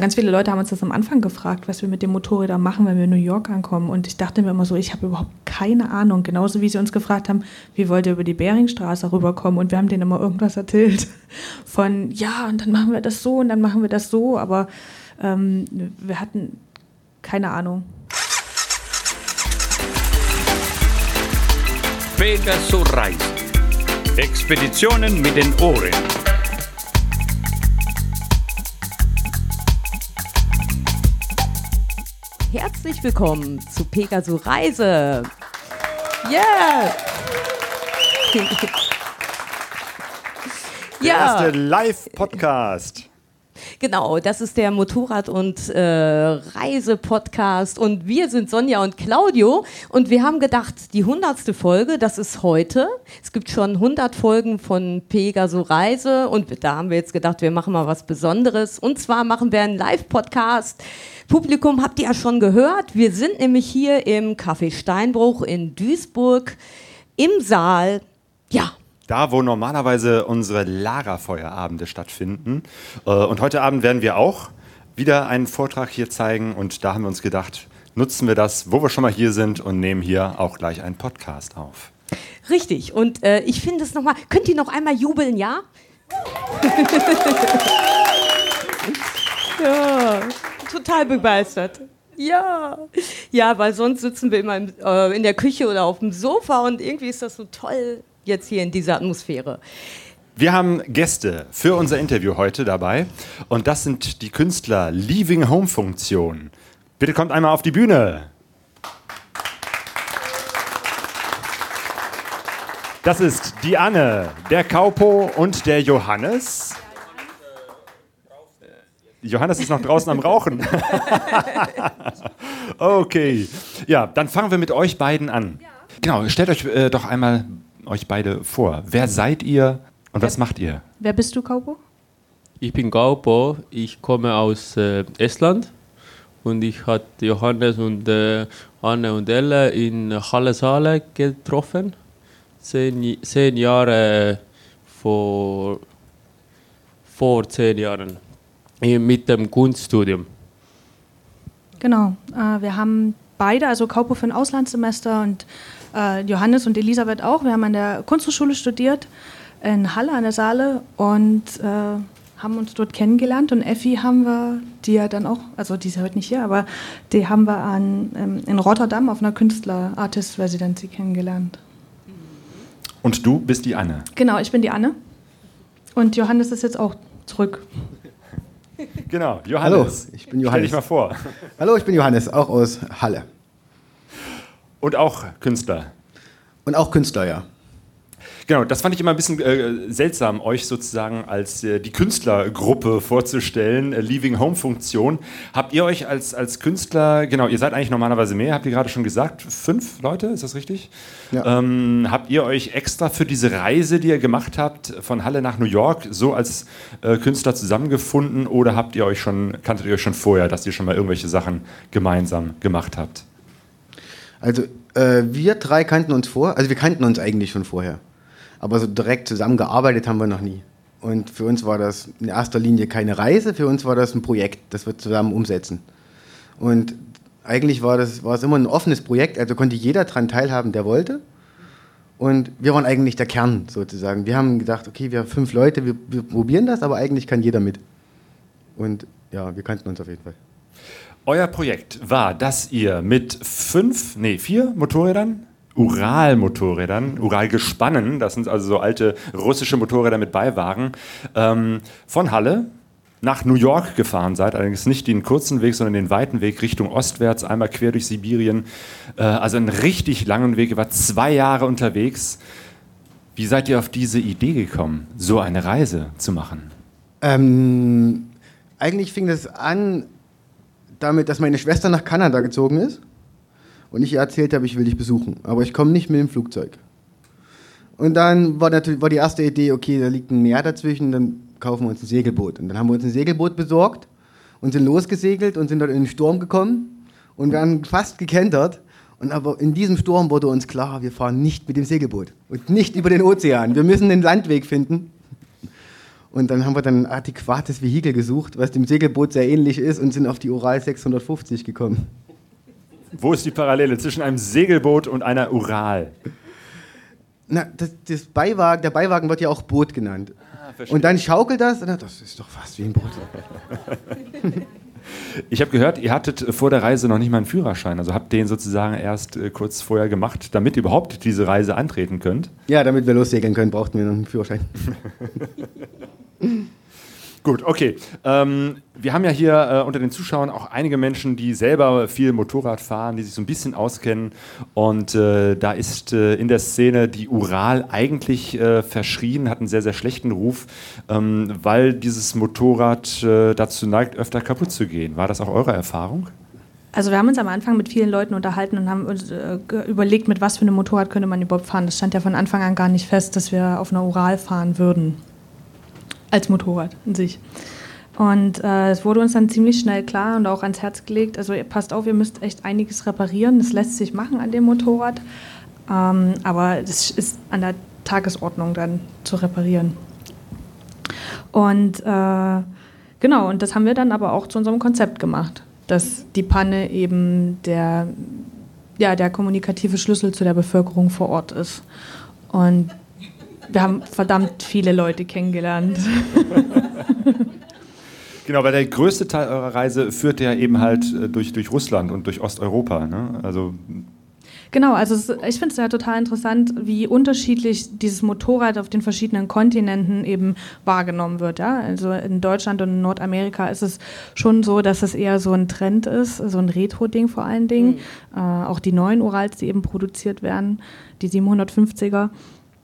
ganz viele Leute haben uns das am Anfang gefragt, was wir mit dem Motorrädern machen, wenn wir in New York ankommen. Und ich dachte mir immer so, ich habe überhaupt keine Ahnung. Genauso wie sie uns gefragt haben, wie wollt ihr über die Beringstraße rüberkommen? Und wir haben denen immer irgendwas erzählt von, ja, und dann machen wir das so und dann machen wir das so. Aber ähm, wir hatten keine Ahnung. Pegasus Reisen. Expeditionen mit den Ohren. Herzlich willkommen zu Pegasus Reise. Yeah! Der erste Live-Podcast. Genau, das ist der Motorrad- und äh, Reise-Podcast und wir sind Sonja und Claudio und wir haben gedacht, die hundertste Folge, das ist heute. Es gibt schon 100 Folgen von Pegasus Reise und da haben wir jetzt gedacht, wir machen mal was Besonderes und zwar machen wir einen Live-Podcast. Publikum habt ihr ja schon gehört, wir sind nämlich hier im Café Steinbruch in Duisburg im Saal. Ja, Da, wo normalerweise unsere Lagerfeuerabende stattfinden. Äh, Und heute Abend werden wir auch wieder einen Vortrag hier zeigen. Und da haben wir uns gedacht, nutzen wir das, wo wir schon mal hier sind und nehmen hier auch gleich einen Podcast auf. Richtig. Und äh, ich finde es nochmal, könnt ihr noch einmal jubeln, ja? ja, total begeistert. Ja, ja, weil sonst sitzen wir immer im, äh, in der Küche oder auf dem Sofa und irgendwie ist das so toll jetzt hier in dieser Atmosphäre. Wir haben Gäste für unser Interview heute dabei. Und das sind die Künstler Leaving Home Funktion. Bitte kommt einmal auf die Bühne. Das ist die Anne, der Kaupo und der Johannes. Johannes ist noch draußen am Rauchen. okay. Ja, dann fangen wir mit euch beiden an. Genau, stellt euch äh, doch einmal euch beide vor. Wer seid ihr und was macht ihr? Wer bist du, Kaupo? Ich bin Gaupo, ich komme aus äh, Estland und ich hatte Johannes und äh, Anne und Elle in Halle Saale getroffen. Zehn, zehn Jahre vor, vor zehn Jahren mit dem Kunststudium. Genau. Äh, wir haben beide, also Kaupo für ein Auslandssemester und äh, Johannes und Elisabeth auch. Wir haben an der Kunsthochschule studiert in Halle an der Saale und äh, haben uns dort kennengelernt. Und Effi haben wir, die ja dann auch, also die ist ja heute nicht hier, aber die haben wir an, ähm, in Rotterdam auf einer Künstler-Artist-Residency kennengelernt. Und du bist die Anne. Genau, ich bin die Anne. Und Johannes ist jetzt auch zurück. Genau, Johannes. Hallo, ich bin Stell Johannes. dich mal vor. Hallo, ich bin Johannes, auch aus Halle. Und auch Künstler. Und auch Künstler, ja. Genau, das fand ich immer ein bisschen äh, seltsam, euch sozusagen als äh, die Künstlergruppe vorzustellen, äh, Leaving Home Funktion. Habt ihr euch als, als Künstler, genau, ihr seid eigentlich normalerweise mehr, habt ihr gerade schon gesagt, fünf Leute, ist das richtig? Ja. Ähm, habt ihr euch extra für diese Reise, die ihr gemacht habt, von Halle nach New York, so als äh, Künstler zusammengefunden oder habt ihr euch schon, kanntet ihr euch schon vorher, dass ihr schon mal irgendwelche Sachen gemeinsam gemacht habt? Also, äh, wir drei kannten uns vor, also wir kannten uns eigentlich schon vorher. Aber so direkt zusammengearbeitet haben wir noch nie. Und für uns war das in erster Linie keine Reise, für uns war das ein Projekt, das wir zusammen umsetzen. Und eigentlich war, das, war es immer ein offenes Projekt, also konnte jeder daran teilhaben, der wollte. Und wir waren eigentlich der Kern sozusagen. Wir haben gedacht, okay, wir haben fünf Leute, wir, wir probieren das, aber eigentlich kann jeder mit. Und ja, wir kannten uns auf jeden Fall. Euer Projekt war, dass ihr mit fünf, nee, vier Motorrädern, Ural-Motorrädern, Ural-Gespannen, das sind also so alte russische Motorräder mit Beiwagen, ähm, von Halle nach New York gefahren seid, allerdings nicht den kurzen Weg, sondern den weiten Weg Richtung ostwärts, einmal quer durch Sibirien. Äh, also einen richtig langen Weg, wart zwei Jahre unterwegs. Wie seid ihr auf diese Idee gekommen, so eine Reise zu machen? Ähm, eigentlich fing das an damit, dass meine Schwester nach Kanada gezogen ist und ich ihr erzählt habe, ich will dich besuchen, aber ich komme nicht mit dem Flugzeug. Und dann war natürlich war die erste Idee, okay, da liegt ein Meer dazwischen, dann kaufen wir uns ein Segelboot. Und dann haben wir uns ein Segelboot besorgt und sind losgesegelt und sind dort in den Sturm gekommen und werden fast gekentert. Und aber in diesem Sturm wurde uns klar, wir fahren nicht mit dem Segelboot und nicht über den Ozean. Wir müssen den Landweg finden. Und dann haben wir dann ein adäquates Vehikel gesucht, was dem Segelboot sehr ähnlich ist und sind auf die Ural 650 gekommen. Wo ist die Parallele zwischen einem Segelboot und einer Ural? Na, das, das Beiwagen, der Beiwagen wird ja auch Boot genannt. und dann schaukelt das, und dann, das ist doch fast wie ein Boot. Ich habe gehört, ihr hattet vor der Reise noch nicht mal einen Führerschein. Also habt den sozusagen erst äh, kurz vorher gemacht, damit ihr überhaupt diese Reise antreten könnt. Ja, damit wir lossegeln können, brauchten wir noch einen Führerschein. Gut, okay. Ähm, wir haben ja hier äh, unter den Zuschauern auch einige Menschen, die selber viel Motorrad fahren, die sich so ein bisschen auskennen. Und äh, da ist äh, in der Szene die Ural eigentlich äh, verschrien, hat einen sehr, sehr schlechten Ruf, ähm, weil dieses Motorrad äh, dazu neigt, öfter kaputt zu gehen. War das auch eure Erfahrung? Also wir haben uns am Anfang mit vielen Leuten unterhalten und haben uns äh, überlegt, mit was für einem Motorrad könnte man überhaupt fahren. Das stand ja von Anfang an gar nicht fest, dass wir auf einer Ural fahren würden als Motorrad in sich. Und äh, es wurde uns dann ziemlich schnell klar und auch ans Herz gelegt, also passt auf, ihr müsst echt einiges reparieren. Das lässt sich machen an dem Motorrad, ähm, aber das ist an der Tagesordnung dann zu reparieren. Und äh, genau, und das haben wir dann aber auch zu unserem Konzept gemacht, dass die Panne eben der, ja, der kommunikative Schlüssel zu der Bevölkerung vor Ort ist. Und wir haben verdammt viele Leute kennengelernt. Genau, weil der größte Teil eurer Reise führt ja eben halt äh, durch, durch Russland und durch Osteuropa. Ne? Also Genau, also es, ich finde es ja total interessant, wie unterschiedlich dieses Motorrad auf den verschiedenen Kontinenten eben wahrgenommen wird. Ja? Also in Deutschland und in Nordamerika ist es schon so, dass es eher so ein Trend ist, so ein Retro-Ding vor allen Dingen. Mhm. Äh, auch die neuen Urals, die eben produziert werden, die 750er.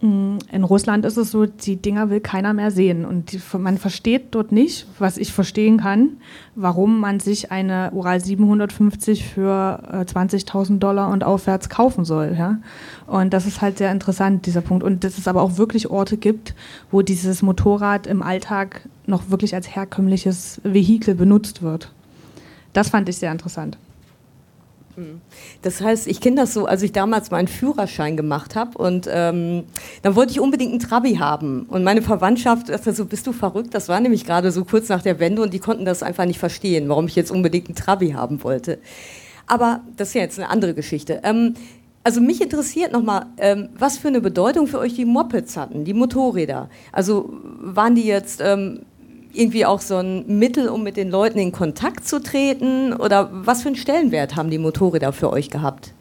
Mm, in Russland ist es so, die Dinger will keiner mehr sehen. Und die, man versteht dort nicht, was ich verstehen kann, warum man sich eine Ural 750 für äh, 20.000 Dollar und aufwärts kaufen soll. Ja? Und das ist halt sehr interessant, dieser Punkt. Und dass es aber auch wirklich Orte gibt, wo dieses Motorrad im Alltag noch wirklich als herkömmliches Vehikel benutzt wird. Das fand ich sehr interessant. Das heißt, ich kenne das so, als ich damals meinen Führerschein gemacht habe und ähm, dann wollte ich unbedingt einen Trabi haben. Und meine Verwandtschaft sagte so, bist du verrückt? Das war nämlich gerade so kurz nach der Wende und die konnten das einfach nicht verstehen, warum ich jetzt unbedingt einen Trabi haben wollte. Aber das ist ja jetzt eine andere Geschichte. Ähm, also mich interessiert nochmal, ähm, was für eine Bedeutung für euch die Mopeds hatten, die Motorräder. Also waren die jetzt ähm, irgendwie auch so ein Mittel, um mit den Leuten in Kontakt zu treten? Oder was für einen Stellenwert haben die Motorräder für euch gehabt?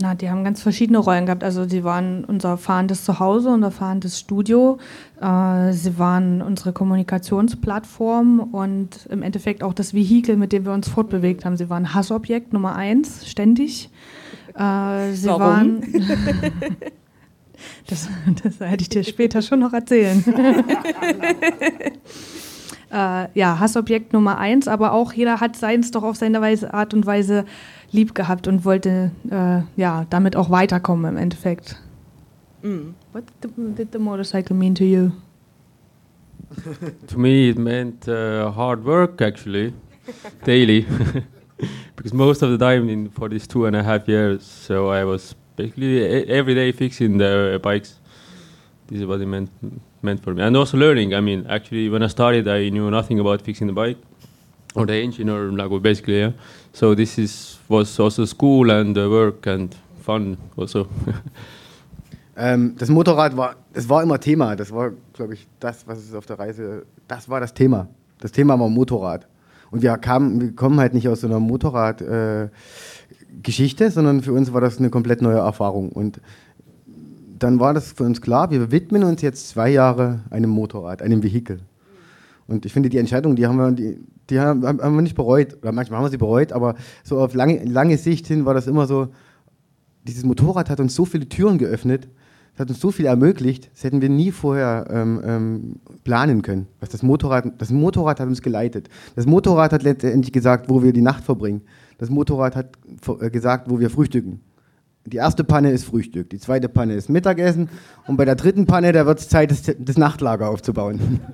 Na, die haben ganz verschiedene Rollen gehabt. Also sie waren unser fahrendes Zuhause, unser fahrendes Studio. Äh, sie waren unsere Kommunikationsplattform und im Endeffekt auch das Vehikel, mit dem wir uns fortbewegt haben. Sie waren Hassobjekt Nummer eins, ständig. Äh, sie Warum? waren Das, das werde ich dir später schon noch erzählen. äh, ja, Hassobjekt Nummer eins, aber auch jeder hat seins doch auf seine Weise, Art und Weise lieb gehabt und wollte äh, ja, damit auch weiterkommen im Endeffekt. Mm. What did the motorcycle mean to you? to me, it meant uh, hard work actually, daily. because most of the time in for these two and a half years, so I was basically every day fixing the bikes. This is what it meant meant for me, and also learning. I mean, actually, when I started, I knew nothing about fixing the bike or the engine or like basically, yeah. So this is was also school and uh, work and fun also. ähm, das Motorrad war, das war immer Thema. Das war, glaube ich, das, was es auf der Reise, das war das Thema. Das Thema war Motorrad. Und wir kamen, wir kommen halt nicht aus so einer Motorrad. Äh, sondern für uns war das eine komplett neue Erfahrung. Und dann war das für uns klar, wir widmen uns jetzt zwei Jahre einem Motorrad, einem Vehikel. Und ich finde, die Entscheidung, die haben wir, die, die haben, haben wir nicht bereut. Oder manchmal haben wir sie bereut, aber so auf lange, lange Sicht hin war das immer so, dieses Motorrad hat uns so viele Türen geöffnet, es hat uns so viel ermöglicht, das hätten wir nie vorher ähm, ähm, planen können. Was das, Motorrad, das Motorrad hat uns geleitet. Das Motorrad hat letztendlich gesagt, wo wir die Nacht verbringen. Das Motorrad hat äh, gesagt, wo wir frühstücken. Die erste Panne ist Frühstück, die zweite Panne ist Mittagessen und bei der dritten Panne, da wird es Zeit, das, das Nachtlager aufzubauen.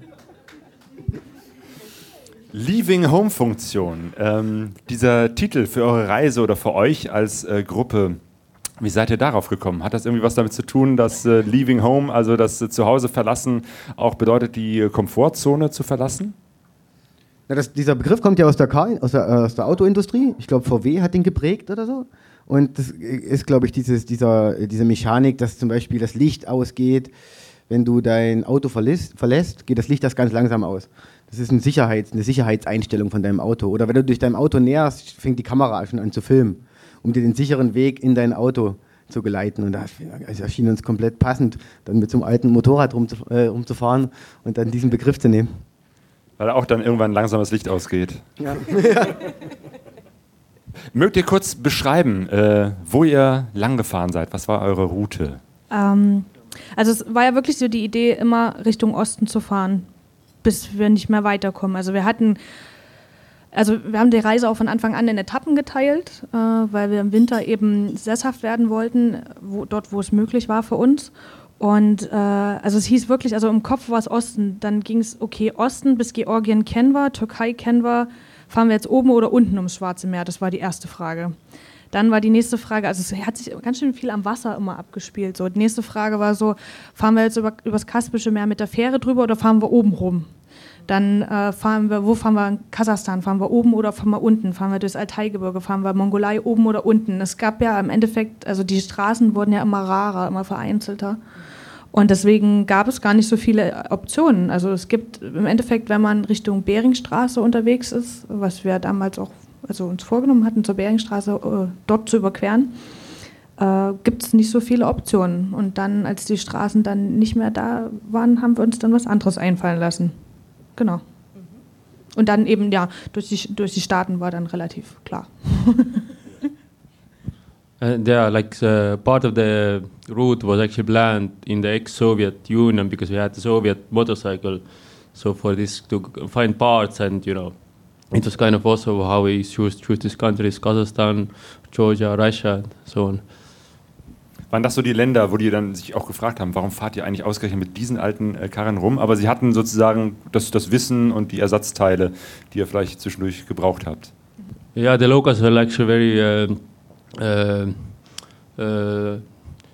Leaving Home Funktion, ähm, dieser Titel für eure Reise oder für euch als äh, Gruppe, Wie seid ihr darauf gekommen? Hat das irgendwie was damit zu tun, dass äh, Leaving Home, also das äh, Zuhause verlassen, auch bedeutet, die äh, Komfortzone zu verlassen? Na, das, dieser Begriff kommt ja aus der, Car, aus der, äh, aus der Autoindustrie. Ich glaube, VW hat den geprägt oder so. Und das ist, glaube ich, dieses, dieser, diese Mechanik, dass zum Beispiel das Licht ausgeht. Wenn du dein Auto verlässt, verlässt geht das Licht das ganz langsam aus. Das ist eine, Sicherheits-, eine Sicherheitseinstellung von deinem Auto. Oder wenn du dich deinem Auto näherst, fängt die Kamera schon an zu filmen, um dir den sicheren Weg in dein Auto zu geleiten. Und das erschien uns komplett passend, dann mit so einem alten Motorrad rumzuf äh, rumzufahren und dann diesen Begriff zu nehmen. Weil auch dann irgendwann langsam das Licht ausgeht. Ja. Mögt ihr kurz beschreiben, äh, wo ihr lang gefahren seid? Was war eure Route? Ähm, also es war ja wirklich so die Idee, immer Richtung Osten zu fahren, bis wir nicht mehr weiterkommen. Also wir hatten, also wir haben die Reise auch von Anfang an in Etappen geteilt, äh, weil wir im Winter eben sesshaft werden wollten, wo, dort wo es möglich war für uns. Und äh, also es hieß wirklich, also im Kopf war es Osten. Dann ging es, okay, Osten bis Georgien kennen wir, Türkei kennen wir, fahren wir jetzt oben oder unten ums Schwarze Meer? Das war die erste Frage. Dann war die nächste Frage, also es hat sich ganz schön viel am Wasser immer abgespielt. So, die nächste Frage war so, fahren wir jetzt über, übers Kaspische Meer mit der Fähre drüber oder fahren wir oben rum? Dann äh, fahren wir, wo fahren wir in Kasachstan? Fahren wir oben oder fahren wir unten? Fahren wir durchs Altaigebirge? Fahren wir Mongolei oben oder unten? Es gab ja im Endeffekt, also die Straßen wurden ja immer rarer, immer vereinzelter. Und deswegen gab es gar nicht so viele Optionen. Also es gibt im Endeffekt, wenn man Richtung Beringstraße unterwegs ist, was wir damals auch also uns vorgenommen hatten, zur Beringstraße äh, dort zu überqueren, äh, gibt es nicht so viele Optionen. Und dann, als die Straßen dann nicht mehr da waren, haben wir uns dann was anderes einfallen lassen. Genau. Und dann eben, ja, durch die, durch die Staaten war dann relativ klar. And yeah, like uh, part of the route was actually planned in the ex-Soviet Union because we had the Soviet motorcycle. So for this to find parts and you know, it was kind of also how we choose choose these countries: Kazakhstan, Georgia, Russia, and so on. Waren das so die Länder, wo die dann sich auch gefragt haben, warum fahrt ihr eigentlich ausgerechnet mit diesen alten äh, Karren rum? Aber sie hatten sozusagen das, das Wissen und die Ersatzteile, die ihr vielleicht zwischendurch gebraucht habt. Yeah, the locals were actually very uh, uh, uh,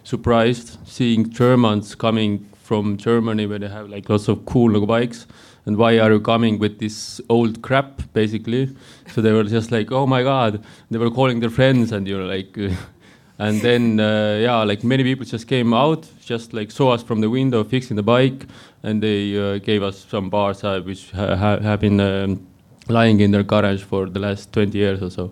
surprised seeing Germans coming from Germany where they have like lots of cool bikes. And why are you coming with this old crap, basically? So they were just like, oh my god. They were calling their friends, and you're like, and then uh, yeah, like many people just came out, just like saw us from the window fixing the bike, and they uh, gave us some bars uh, which ha ha have been um, lying in their garage for the last 20 years or so.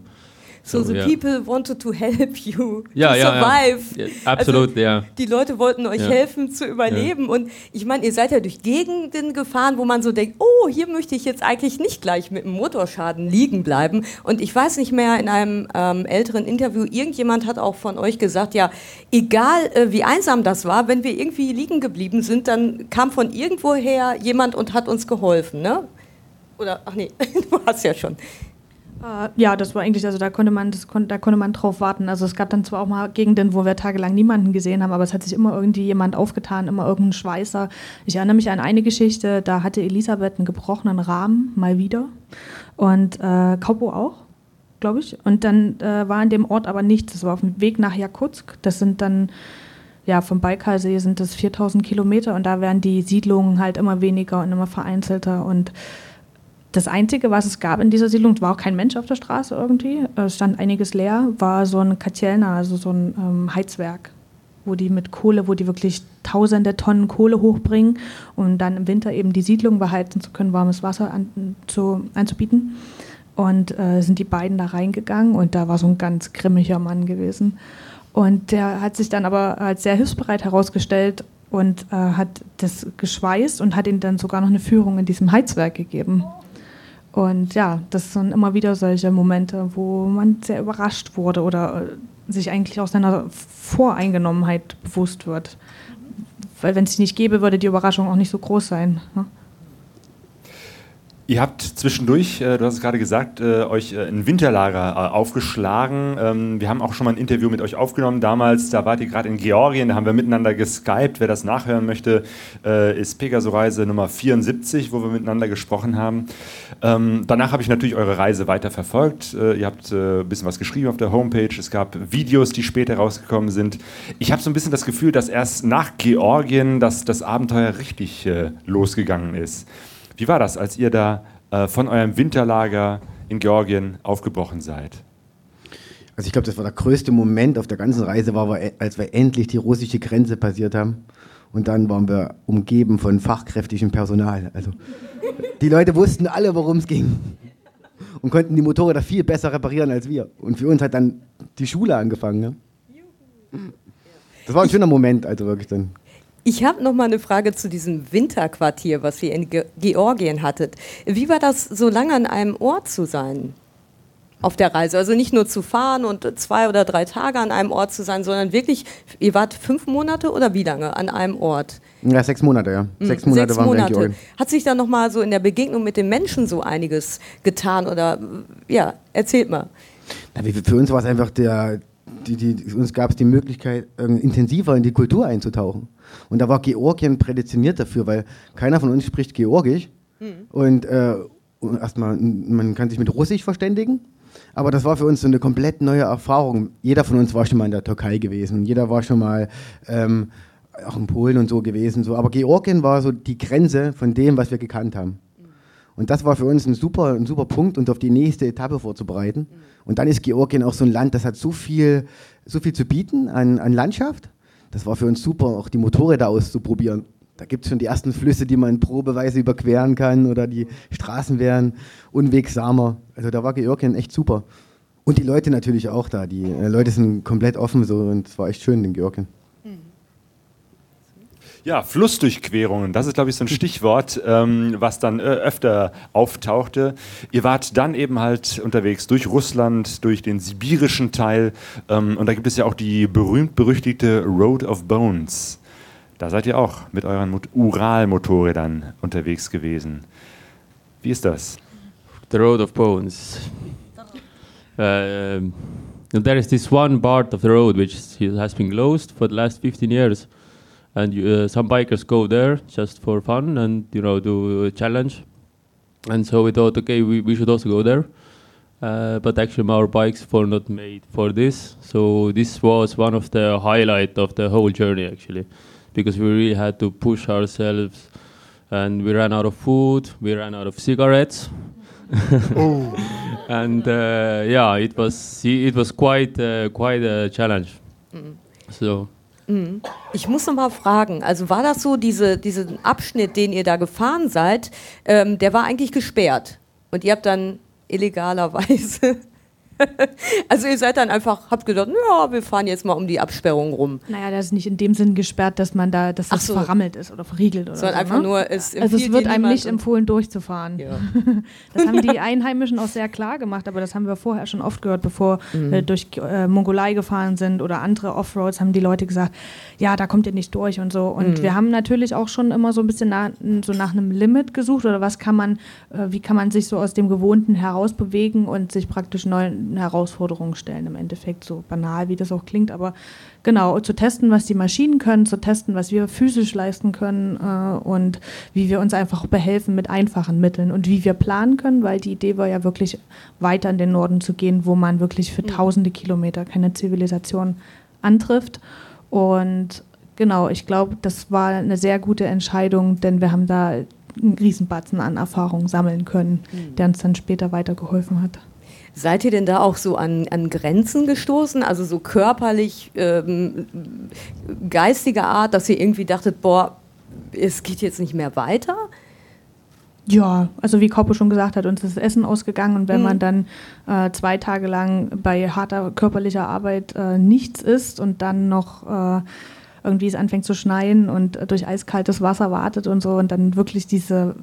So, So, the yeah. people wanted to help you Ja, to ja. survive. Absolut, ja. Die Leute wollten euch helfen zu überleben. Und ich meine, ihr seid ja durch Gegenden gefahren, wo man so denkt, oh, hier möchte ich jetzt eigentlich nicht gleich mit einem Motorschaden liegen bleiben. Und ich weiß nicht mehr, in einem ähm, älteren Interview, irgendjemand hat auch von euch gesagt, ja, egal äh, wie einsam das war, wenn wir irgendwie liegen geblieben sind, dann kam von irgendwoher jemand und hat uns geholfen, ne? Oder, ach nee, du hast ja schon. Äh, ja, das war eigentlich, also da konnte man, das kon da konnte man drauf warten. Also es gab dann zwar auch mal Gegenden, wo wir tagelang niemanden gesehen haben, aber es hat sich immer irgendwie jemand aufgetan, immer irgendein Schweißer. Ich erinnere mich an eine Geschichte, da hatte Elisabeth einen gebrochenen Rahmen, mal wieder. Und äh, Kaupo auch, glaube ich. Und dann äh, war an dem Ort aber nichts. Das war auf dem Weg nach Jakutsk. Das sind dann, ja, vom Baikalsee sind das 4000 Kilometer und da werden die Siedlungen halt immer weniger und immer vereinzelter und das Einzige, was es gab in dieser Siedlung, war auch kein Mensch auf der Straße irgendwie. Es stand einiges leer, war so ein Katielna, also so ein ähm, Heizwerk, wo die mit Kohle, wo die wirklich tausende Tonnen Kohle hochbringen, um dann im Winter eben die Siedlung beheizen zu können, warmes Wasser an, zu, anzubieten. Und äh, sind die beiden da reingegangen und da war so ein ganz grimmiger Mann gewesen. Und der hat sich dann aber als sehr hilfsbereit herausgestellt und äh, hat das geschweißt und hat ihnen dann sogar noch eine Führung in diesem Heizwerk gegeben. Und ja, das sind immer wieder solche Momente, wo man sehr überrascht wurde oder äh, sich eigentlich aus seiner Voreingenommenheit bewusst wird. Weil wenn es die nicht gäbe, würde die Überraschung auch nicht so groß sein. Ne? Ihr habt zwischendurch, äh, du hast es gerade gesagt, äh, euch äh, ein Winterlager äh, aufgeschlagen. Ähm, wir haben auch schon mal ein Interview mit euch aufgenommen damals. Da wart ihr gerade in Georgien, da haben wir miteinander geskypt. Wer das nachhören möchte, äh, ist Pegaso-Reise Nummer 74, wo wir miteinander gesprochen haben. Ähm, danach habe ich natürlich eure Reise weiter verfolgt. Äh, ihr habt ein bisschen was geschrieben auf der Homepage. Es gab Videos, die später rausgekommen sind. Ich habe so ein bisschen das Gefühl, dass erst nach Georgien das, das Abenteuer richtig losgegangen ist. Wie war das, als ihr da äh, von eurem Winterlager in Georgien aufgebrochen seid? Also ich glaube, das war der größte Moment auf der ganzen Reise, war, als wir endlich die russische Grenze passiert haben. Und dann waren wir umgeben von fachkräftigem Personal. Also die Leute wussten alle, worum es ging. Und konnten die Motorräder viel besser reparieren als wir. Und für uns hat dann die Schule angefangen. Ne? Das war ein schöner Moment, also wirklich dann. Ich habe noch mal eine Frage zu diesem Winterquartier, was ihr in Ge Georgien hattet. Wie war das, so lange an einem Ort zu sein auf der Reise? Also nicht nur zu fahren und zwei oder drei Tage an einem Ort zu sein, sondern wirklich, ihr wart fünf Monate oder wie lange an einem Ort? Ja, sechs Monate, ja. Hm, sechs Monate sechs waren Monate. wir in Georgien. Hat sich da noch mal so in der Begegnung mit den Menschen so einiges getan oder ja, erzählt mal. Na, für uns war es einfach der, die, die, uns gab es die Möglichkeit, intensiver in die Kultur einzutauchen. Und da war Georgien prädestiniert dafür, weil keiner von uns spricht Georgisch. Mhm. Und, äh, und erstmal, man kann sich mit Russisch verständigen. Aber das war für uns so eine komplett neue Erfahrung. Jeder von uns war schon mal in der Türkei gewesen. Jeder war schon mal ähm, auch in Polen und so gewesen. So. Aber Georgien war so die Grenze von dem, was wir gekannt haben. Und das war für uns ein super, ein super Punkt, uns auf die nächste Etappe vorzubereiten. Und dann ist Georgien auch so ein Land, das hat so viel, so viel zu bieten an, an Landschaft das war für uns super, auch die Motorräder auszuprobieren. Da gibt es schon die ersten Flüsse, die man probeweise überqueren kann oder die Straßen wären unwegsamer. Also da war Georgien echt super. Und die Leute natürlich auch da. Die äh, Leute sind komplett offen so und es war echt schön in Georgien. Ja, Flussdurchquerungen, das ist, glaube ich, so ein Stichwort, ähm, was dann äh, öfter auftauchte. Ihr wart dann eben halt unterwegs durch Russland, durch den sibirischen Teil ähm, und da gibt es ja auch die berühmt-berüchtigte Road of Bones. Da seid ihr auch mit euren Ural-Motorrädern unterwegs gewesen. Wie ist das? The Road of Bones. Uh, there is this one part of the road which has been closed for the last 15 years. And uh, some bikers go there just for fun and you know do a challenge. And so we thought, okay, we, we should also go there. Uh, but actually, our bikes were not made for this. So this was one of the highlight of the whole journey, actually, because we really had to push ourselves, and we ran out of food, we ran out of cigarettes. oh. and uh, yeah, it was it was quite uh, quite a challenge. Mm. So. Ich muss noch mal fragen, also war das so, diese, diesen Abschnitt, den ihr da gefahren seid, ähm, der war eigentlich gesperrt und ihr habt dann illegalerweise also ihr seid dann einfach, habt gedacht, ja, wir fahren jetzt mal um die Absperrung rum. Naja, das ist nicht in dem Sinn gesperrt, dass man da, dass das so. verrammelt ist oder verriegelt oder Sondern so, einfach ne? nur, es Also es wird einem nicht empfohlen, durchzufahren. Ja. das haben die Einheimischen auch sehr klar gemacht, aber das haben wir vorher schon oft gehört, bevor mhm. wir durch äh, Mongolei gefahren sind oder andere Offroads, haben die Leute gesagt, ja, da kommt ihr nicht durch und so. Und mhm. wir haben natürlich auch schon immer so ein bisschen nach, so nach einem Limit gesucht oder was kann man, äh, wie kann man sich so aus dem Gewohnten herausbewegen und sich praktisch neu Herausforderungen stellen, im Endeffekt, so banal wie das auch klingt, aber genau, zu testen, was die Maschinen können, zu testen, was wir physisch leisten können äh, und wie wir uns einfach behelfen mit einfachen Mitteln und wie wir planen können, weil die Idee war ja wirklich weiter in den Norden zu gehen, wo man wirklich für mhm. tausende Kilometer keine Zivilisation antrifft und genau, ich glaube, das war eine sehr gute Entscheidung, denn wir haben da einen Riesenbatzen an Erfahrung sammeln können, mhm. der uns dann später weitergeholfen hat. Seid ihr denn da auch so an, an Grenzen gestoßen, also so körperlich, ähm, geistiger Art, dass ihr irgendwie dachtet, boah, es geht jetzt nicht mehr weiter? Ja, also wie Koppo schon gesagt hat, uns ist das Essen ausgegangen und wenn mhm. man dann äh, zwei Tage lang bei harter körperlicher Arbeit äh, nichts isst und dann noch äh, irgendwie es anfängt zu schneien und durch eiskaltes Wasser wartet und so und dann wirklich diese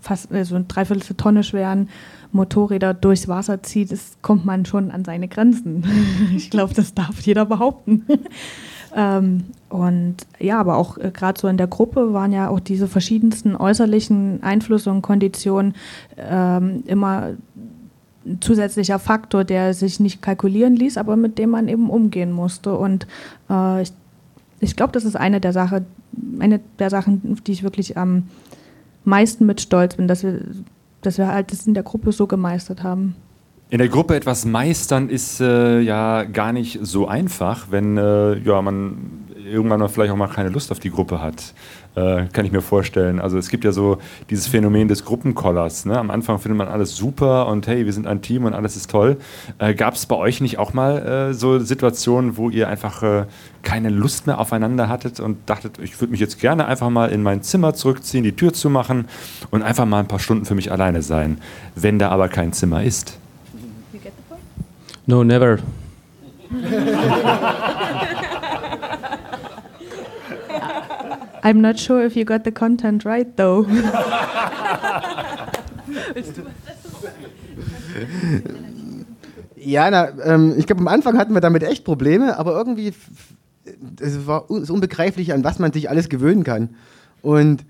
fast also eine Dreiviertel Tonne schweren Motorräder durchs Wasser zieht, ist, kommt man schon an seine Grenzen. ich glaube, das darf jeder behaupten. Ähm, und ja, aber auch äh, gerade so in der Gruppe waren ja auch diese verschiedensten äußerlichen Einflüsse und Konditionen ähm, immer ein zusätzlicher Faktor, der sich nicht kalkulieren ließ, aber mit dem man eben umgehen musste. Und äh, ich, ich glaube, das ist eine der, Sache, eine der Sachen, die ich wirklich am meisten mit stolz bin, dass wir, dass wir halt das in der Gruppe so gemeistert haben. In der Gruppe etwas meistern ist äh, ja gar nicht so einfach, wenn äh, ja, man irgendwann mal vielleicht auch mal keine Lust auf die Gruppe hat. Äh, kann ich mir vorstellen. Also es gibt ja so dieses Phänomen des Gruppenkollers. Ne? Am Anfang findet man alles super und hey, wir sind ein Team und alles ist toll. Äh, Gab es bei euch nicht auch mal äh, so Situationen, wo ihr einfach äh, keine Lust mehr aufeinander hattet und dachtet, ich würde mich jetzt gerne einfach mal in mein Zimmer zurückziehen, die Tür zu machen und einfach mal ein paar Stunden für mich alleine sein, wenn da aber kein Zimmer ist? No, never. I'm not sure if you got the content right, though. Ja, na, ähm, ich glaube, am Anfang hatten wir damit echt Probleme, aber irgendwie es war es unbegreiflich, an was man sich alles gewöhnen kann. Und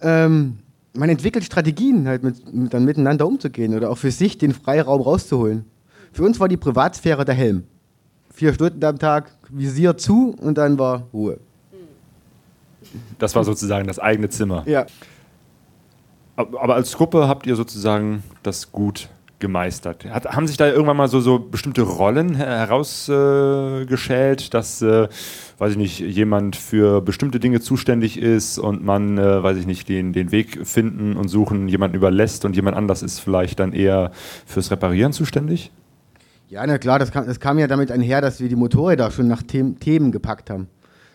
ähm, man entwickelt Strategien, halt mit, mit, dann miteinander umzugehen oder auch für sich den Freiraum rauszuholen. Für uns war die Privatsphäre der Helm. Vier Stunden am Tag, Visier zu und dann war Ruhe. Das war sozusagen das eigene Zimmer. Ja. Ab- Aber als Gruppe habt ihr sozusagen das gut gemeistert. Hat, haben sich da irgendwann mal so, so bestimmte Rollen her- herausgeschält, dass, äh, weiß ich nicht, jemand für bestimmte Dinge zuständig ist und man, äh, weiß ich nicht, den, den Weg finden und suchen, jemanden überlässt und jemand anders ist vielleicht dann eher fürs Reparieren zuständig? Ja, na klar, das kam, das kam ja damit einher, dass wir die Motorräder schon nach Them Themen gepackt haben.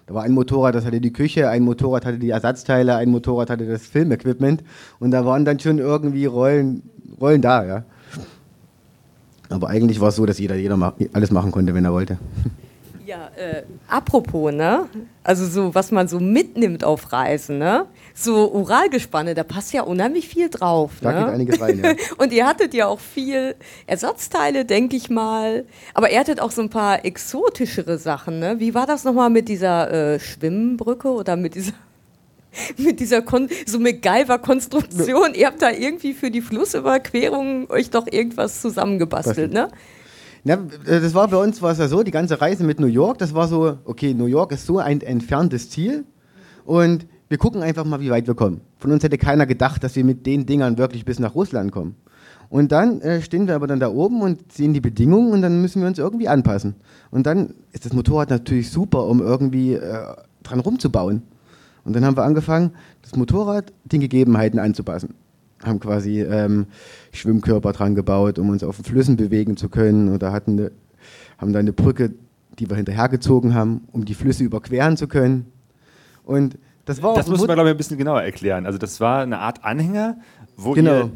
Da war ein Motorrad, das hatte die Küche, ein Motorrad hatte die Ersatzteile, ein Motorrad hatte das Filmequipment und da waren dann schon irgendwie Rollen, Rollen da, ja. Aber eigentlich war es so, dass jeder, jeder alles machen konnte, wenn er wollte. Ja, äh, apropos, ne? Also so, was man so mitnimmt auf Reisen, ne? So Uralgespanne, da passt ja unheimlich viel drauf. Da ne? geht einiges rein, ja. Und ihr hattet ja auch viel Ersatzteile, denke ich mal. Aber ihr hattet auch so ein paar exotischere Sachen, ne? Wie war das nochmal mit dieser äh, Schwimmbrücke oder mit dieser mit dieser Kon so MacGyver-Konstruktion? Ihr habt da irgendwie für die Flussüberquerung euch doch irgendwas zusammengebastelt, ne? Na, äh, das war bei uns war es ja so, die ganze Reise mit New York, das war so, okay, New York ist so ein entferntes Ziel und wir gucken einfach mal, wie weit wir kommen. Von uns hätte keiner gedacht, dass wir mit den Dingern wirklich bis nach Russland kommen. Und dann äh, stehen wir aber dann da oben und sehen die Bedingungen und dann müssen wir uns irgendwie anpassen. Und dann ist das Motorrad natürlich super, um irgendwie äh, dran rumzubauen. Und dann haben wir angefangen, das Motorrad den Gegebenheiten anzupassen. Haben quasi ähm, Schwimmkörper dran gebaut, um uns auf den Flüssen bewegen zu können. Oder hatten eine, haben dann eine Brücke, die wir hinterhergezogen haben, um die Flüsse überqueren zu können. Und das war Das muss man, glaube ich, ein bisschen genauer erklären. Also das war eine Art Anhänger, wo Genau. ihr,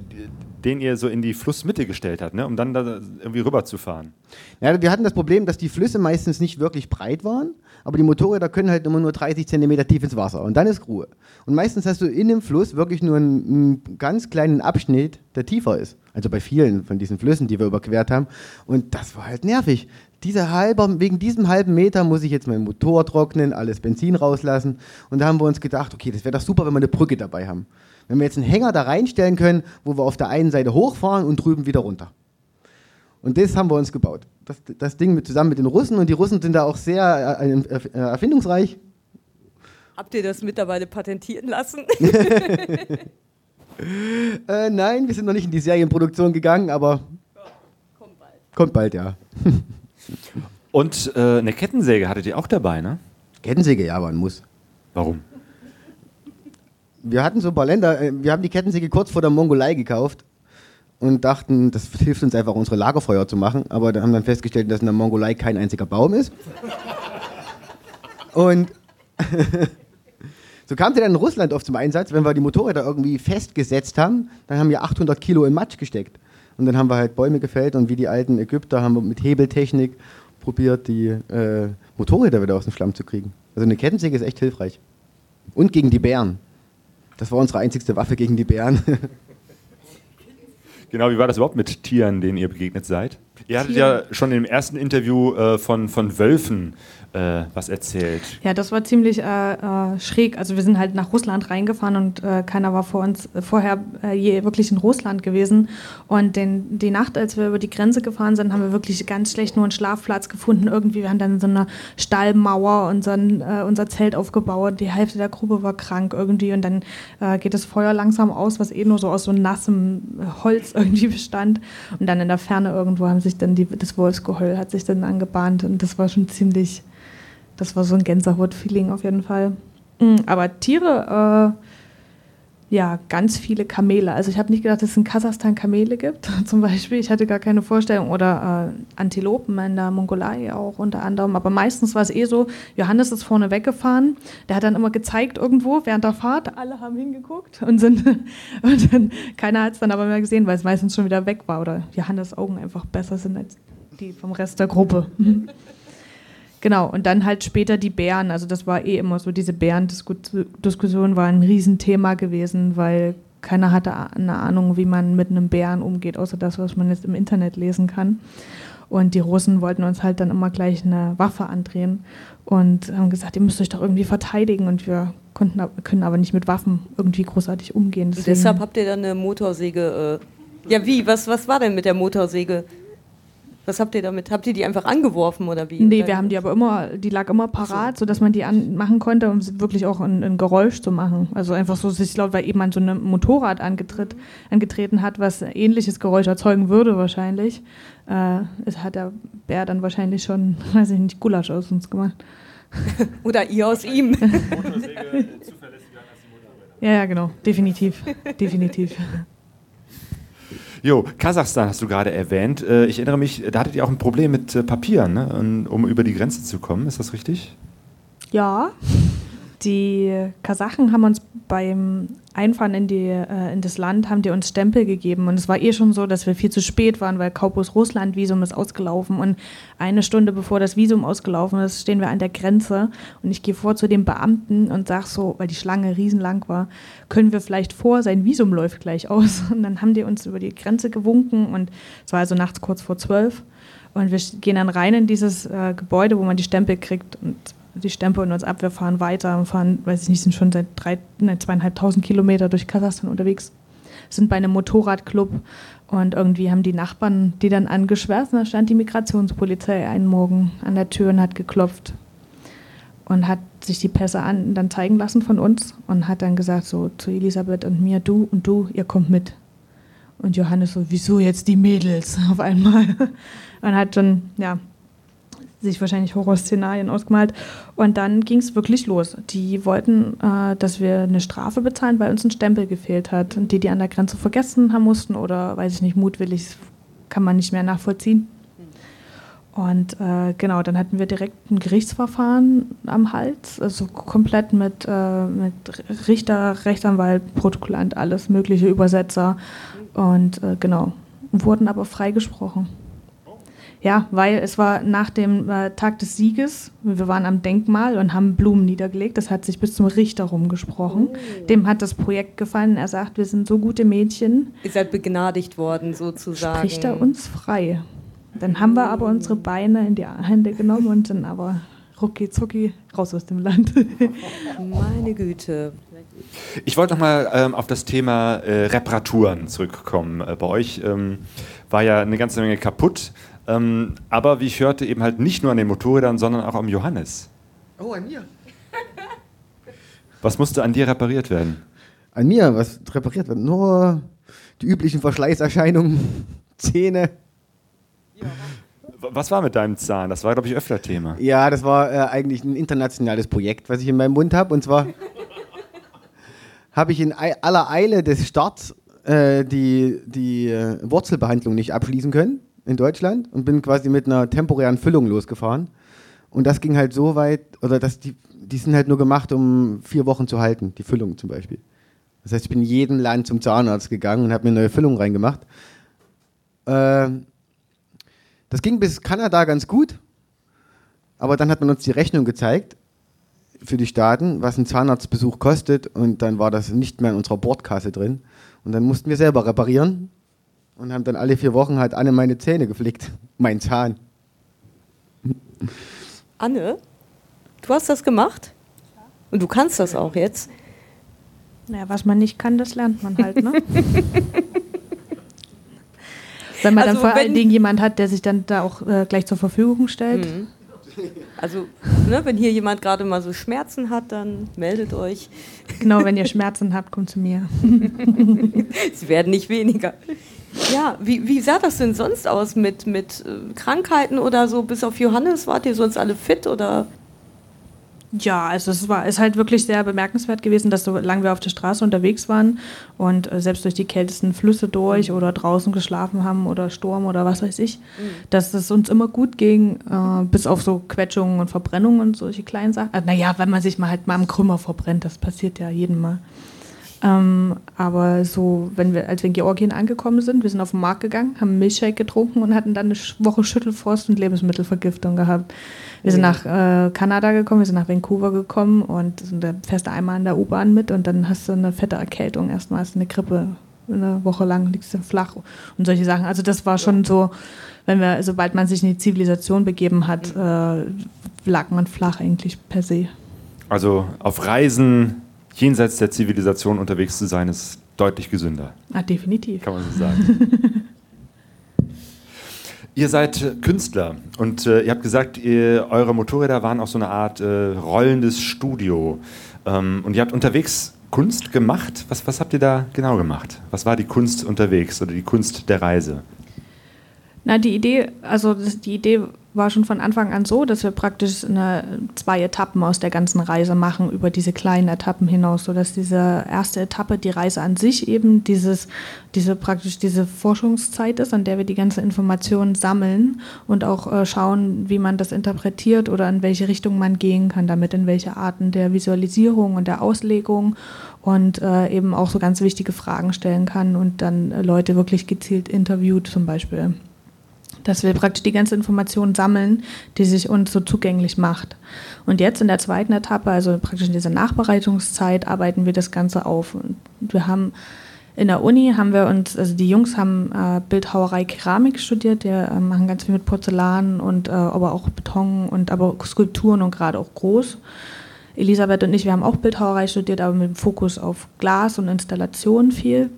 den ihr so in die Flussmitte gestellt habt, ne? um dann da irgendwie rüberzufahren. Ja, wir hatten das Problem, dass die Flüsse meistens nicht wirklich breit waren, aber die Motorräder können halt immer nur 30 Zentimeter tief ins Wasser und dann ist Ruhe. Und meistens hast du in dem Fluss wirklich nur einen, einen ganz kleinen Abschnitt, der tiefer ist. Also bei vielen von diesen Flüssen, die wir überquert haben. Und das war halt nervig. Dieser halber, wegen diesem halben Meter muss ich jetzt meinen Motor trocknen, alles Benzin rauslassen. Und da haben wir uns gedacht, okay, das wäre doch super, wenn wir eine Brücke dabei haben. Wenn wir jetzt einen Hänger da reinstellen können, wo wir auf der einen Seite hochfahren und drüben wieder runter. Und das haben wir uns gebaut. Das, das Ding mit, zusammen mit den Russen. Und die Russen sind da auch sehr äh, äh, erfindungsreich. Habt ihr das mittlerweile patentieren lassen? Äh, nein, wir sind noch nicht in die Serienproduktion gegangen, aber Kommt bald. kommt bald, ja. Und äh, eine Kettensäge hattet ihr auch dabei, ne? Kettensäge, ja, war ein Muss. Warum? Wir hatten so ein paar Länder, äh, wir haben die Kettensäge kurz vor der Mongolei gekauft und dachten, das hilft uns einfach, unsere Lagerfeuer zu machen. Aber da haben dann festgestellt, dass in der Mongolei kein einziger Baum ist. Und so kam sie dann in Russland oft zum Einsatz, wenn wir die Motorräder irgendwie festgesetzt haben, dann haben wir 800 Kilo in Matsch gesteckt. Und dann haben wir halt Bäume gefällt und wie die alten Ägypter haben wir mit Hebeltechnik probiert, die äh, Motorräder wieder aus dem Schlamm zu kriegen. Also eine Kettensäge ist echt hilfreich. Und gegen die Bären. Das war unsere einzigste Waffe gegen die Bären. Genau, wie war das überhaupt mit Tieren, denen ihr begegnet seid? Ihr hattet ja schon im ersten Interview äh, von, von Wölfen äh, was erzählt. Ja, das war ziemlich äh, äh, schräg. Also wir sind halt nach Russland reingefahren und äh, keiner war vor uns äh, vorher äh, je wirklich in Russland gewesen. Und den, die Nacht, als wir über die Grenze gefahren sind, haben wir wirklich ganz schlecht nur einen Schlafplatz gefunden. Irgendwie, wir haben dann so eine Stallmauer unseren, unser Zelt aufgebaut. Die Hälfte der Gruppe war krank irgendwie und dann geht das Feuer langsam aus, was eh nur so aus so nassem Holz irgendwie bestand. Und dann in der Ferne irgendwo haben sich dann die, das Wolfsgeheul hat sich dann angebahnt und das war schon ziemlich das war so ein Gänsehaut-Feeling auf jeden Fall. Mm, aber Tiere, äh, ja, ganz viele Kamele. Also ich habe nicht gedacht, dass es in Kasachstan Kamele gibt, zum Beispiel. Ich hatte gar keine Vorstellung. Oder äh, Antilopen in der Mongolei auch unter anderem. Aber meistens war es eh so, Johannes ist vorne weggefahren. Der hat dann immer gezeigt irgendwo während der Fahrt. Alle haben hingeguckt und sind und dann, keiner hat es dann aber mehr gesehen, weil es meistens schon wieder weg war. Oder Johannes Augen einfach besser sind als die vom Rest der Gruppe. Genau, und dann halt später die Bären. Also das war eh immer so, diese Bärendiskussion war ein Riesenthema gewesen, weil keiner hatte eine Ahnung, wie man mit einem Bären umgeht, außer das, was man jetzt im Internet lesen kann. Und die Russen wollten uns halt dann immer gleich eine Waffe andrehen und haben gesagt, ihr müsst euch doch irgendwie verteidigen. Und wir konnten, können aber nicht mit Waffen irgendwie großartig umgehen. Deswegen deshalb habt ihr dann eine Motorsäge. Äh ja, wie? Was, was war denn mit der Motorsäge? Was habt ihr damit? Habt ihr die einfach angeworfen oder wie? Nee, wir haben die aber immer, die lag immer parat, so. sodass man die anmachen konnte, um wirklich auch ein, ein, Geräusch zu machen. Also einfach so sich laut, weil eben man so ein Motorrad angetritt, angetreten hat, was ähnliches Geräusch erzeugen würde wahrscheinlich. Äh, es hat der Bär dann wahrscheinlich schon, weiß ich nicht, Gulasch aus uns gemacht. oder ihr aus ihm. ja, ja, genau, definitiv, definitiv. Jo, Kasachstan hast du gerade erwähnt. Äh, ich erinnere mich, da hattet ihr auch ein Problem mit äh, Papieren, ne? um über die Grenze zu kommen. Ist das richtig? Ja. Die Kasachen haben uns beim Einfahren in, die, äh, in das Land, haben die uns Stempel gegeben. Und es war eh schon so, dass wir viel zu spät waren, weil Kaupus Russland-Visum ist ausgelaufen. Und eine Stunde bevor das Visum ausgelaufen ist, stehen wir an der Grenze. Und ich gehe vor zu dem Beamten und sage so, weil die Schlange riesenlang war, können wir vielleicht vor, sein Visum läuft gleich aus. Und dann haben die uns über die Grenze gewunken. Und es war also nachts kurz vor zwölf. Und wir gehen dann rein in dieses äh, Gebäude, wo man die Stempel kriegt. Und die stempeln uns ab, wir fahren weiter und fahren, weiß ich nicht, sind schon seit drei, ne, zweieinhalbtausend Kilometer durch Kasachstan unterwegs, sind bei einem Motorradclub und irgendwie haben die Nachbarn die dann angeschwärzt und da stand die Migrationspolizei einen Morgen an der Tür und hat geklopft und hat sich die Pässe an, dann zeigen lassen von uns und hat dann gesagt so zu Elisabeth und mir, du und du, ihr kommt mit. Und Johannes so, wieso jetzt die Mädels auf einmal? Und hat dann, ja, sich wahrscheinlich Horrorszenarien ausgemalt. Und dann ging es wirklich los. Die wollten, äh, dass wir eine Strafe bezahlen, weil uns ein Stempel gefehlt hat. Die, die an der Grenze vergessen haben mussten oder, weiß ich nicht, mutwillig, kann man nicht mehr nachvollziehen. Und äh, genau, dann hatten wir direkt ein Gerichtsverfahren am Hals, also komplett mit, äh, mit Richter, Rechtsanwalt, Protokollant, alles mögliche, Übersetzer. Und äh, genau, wurden aber freigesprochen. Ja, weil es war nach dem äh, Tag des Sieges, wir waren am Denkmal und haben Blumen niedergelegt. Das hat sich bis zum Richter rumgesprochen. Oh. Dem hat das Projekt gefallen. Er sagt, wir sind so gute Mädchen. Ihr seid begnadigt worden, sozusagen. Spricht er uns frei. Dann haben wir aber unsere Beine in die Hände genommen und sind aber rucki zucki raus aus dem Land. Meine Güte. Ich wollte nochmal ähm, auf das Thema äh, Reparaturen zurückkommen. Äh, bei euch ähm, war ja eine ganze Menge kaputt. Ähm, aber wie ich hörte, eben halt nicht nur an den Motorrädern, sondern auch am Johannes. Oh, an mir. Was musste an dir repariert werden? An mir, was repariert wird? Nur die üblichen Verschleißerscheinungen, Zähne. Was war mit deinem Zahn? Das war, glaube ich, öfter Thema. Ja, das war äh, eigentlich ein internationales Projekt, was ich in meinem Mund habe. Und zwar habe ich in aller Eile des Starts äh, die, die äh, Wurzelbehandlung nicht abschließen können in Deutschland und bin quasi mit einer temporären Füllung losgefahren. Und das ging halt so weit, oder das, die, die sind halt nur gemacht, um vier Wochen zu halten, die Füllung zum Beispiel. Das heißt, ich bin jeden Land zum Zahnarzt gegangen und habe mir eine neue Füllung reingemacht. Äh, das ging bis Kanada ganz gut, aber dann hat man uns die Rechnung gezeigt für die Staaten, was ein Zahnarztbesuch kostet und dann war das nicht mehr in unserer Bordkasse drin und dann mussten wir selber reparieren Und haben dann alle vier Wochen hat Anne meine Zähne geflickt. Mein Zahn. Anne, du hast das gemacht? Und du kannst das auch jetzt? Naja, was man nicht kann, das lernt man halt, ne? Wenn man Also dann vor allen Dingen jemand hat, der sich dann da auch äh, gleich zur Verfügung stellt. Also, ne, wenn hier jemand gerade mal so Schmerzen hat, dann meldet euch. Genau, wenn ihr Schmerzen habt, kommt zu mir. Sie werden nicht weniger. Ja, wie, wie sah das denn sonst aus mit, mit äh, Krankheiten oder so? Bis auf Johannes wart ihr sonst alle fit oder? Ja, also es war ist halt wirklich sehr bemerkenswert gewesen, dass solange wir auf der Straße unterwegs waren und äh, selbst durch die kältesten Flüsse durch oder draußen geschlafen haben oder Sturm oder was weiß ich, dass es uns immer gut ging, äh, bis auf so Quetschungen und Verbrennungen und solche kleinen Sachen. Also, naja, wenn man sich mal halt mal am Krümmer verbrennt, das passiert ja jedem Mal. Ähm, aber so, wenn wir, als wir in Georgien angekommen sind, wir sind auf den Markt gegangen, haben Milchshake getrunken und hatten dann eine Woche Schüttelfrost und Lebensmittelvergiftung gehabt. Wir sind nach äh, Kanada gekommen, wir sind nach Vancouver gekommen und sind, da fährst du einmal in der U-Bahn mit und dann hast du eine fette Erkältung. Erstmal hast eine Grippe, eine Woche lang liegst du flach und solche Sachen. Also das war schon so, wenn wir, sobald man sich in die Zivilisation begeben hat, äh, lag man flach eigentlich per se. Also auf Reisen jenseits der Zivilisation unterwegs zu sein, ist deutlich gesünder, Ah, definitiv. kann man so sagen. ihr seid äh, Künstler und äh, ihr habt gesagt, ihr, eure Motorräder waren auch so eine Art äh, rollendes Studio. Ähm, und ihr habt unterwegs Kunst gemacht. Was, was habt ihr da genau gemacht? Was war die Kunst unterwegs oder die Kunst der Reise? Na, die Idee, also die Idee war schon von Anfang an so, dass wir praktisch eine, zwei Etappen aus der ganzen Reise machen, über diese kleinen Etappen hinaus, sodass diese erste Etappe, die Reise an sich eben dieses, diese praktisch diese Forschungszeit ist, an der wir die ganze Informationen sammeln und auch äh, schauen, wie man das interpretiert oder in welche Richtung man gehen kann damit, in welche Arten der Visualisierung und der Auslegung und äh, eben auch so ganz wichtige Fragen stellen kann und dann äh, Leute wirklich gezielt interviewt zum Beispiel dass wir praktisch die ganze Information sammeln, die sich uns so zugänglich macht. Und jetzt in der zweiten Etappe, also praktisch in dieser Nachbereitungszeit, arbeiten wir das Ganze auf. Und wir haben in der Uni haben wir uns, also die Jungs haben äh, Bildhauerei Keramik studiert, die äh, machen ganz viel mit Porzellan und äh, aber auch Beton und aber Skulpturen und gerade auch groß. Elisabeth und ich, wir haben auch Bildhauerei studiert, aber mit dem Fokus auf Glas und Installation viel.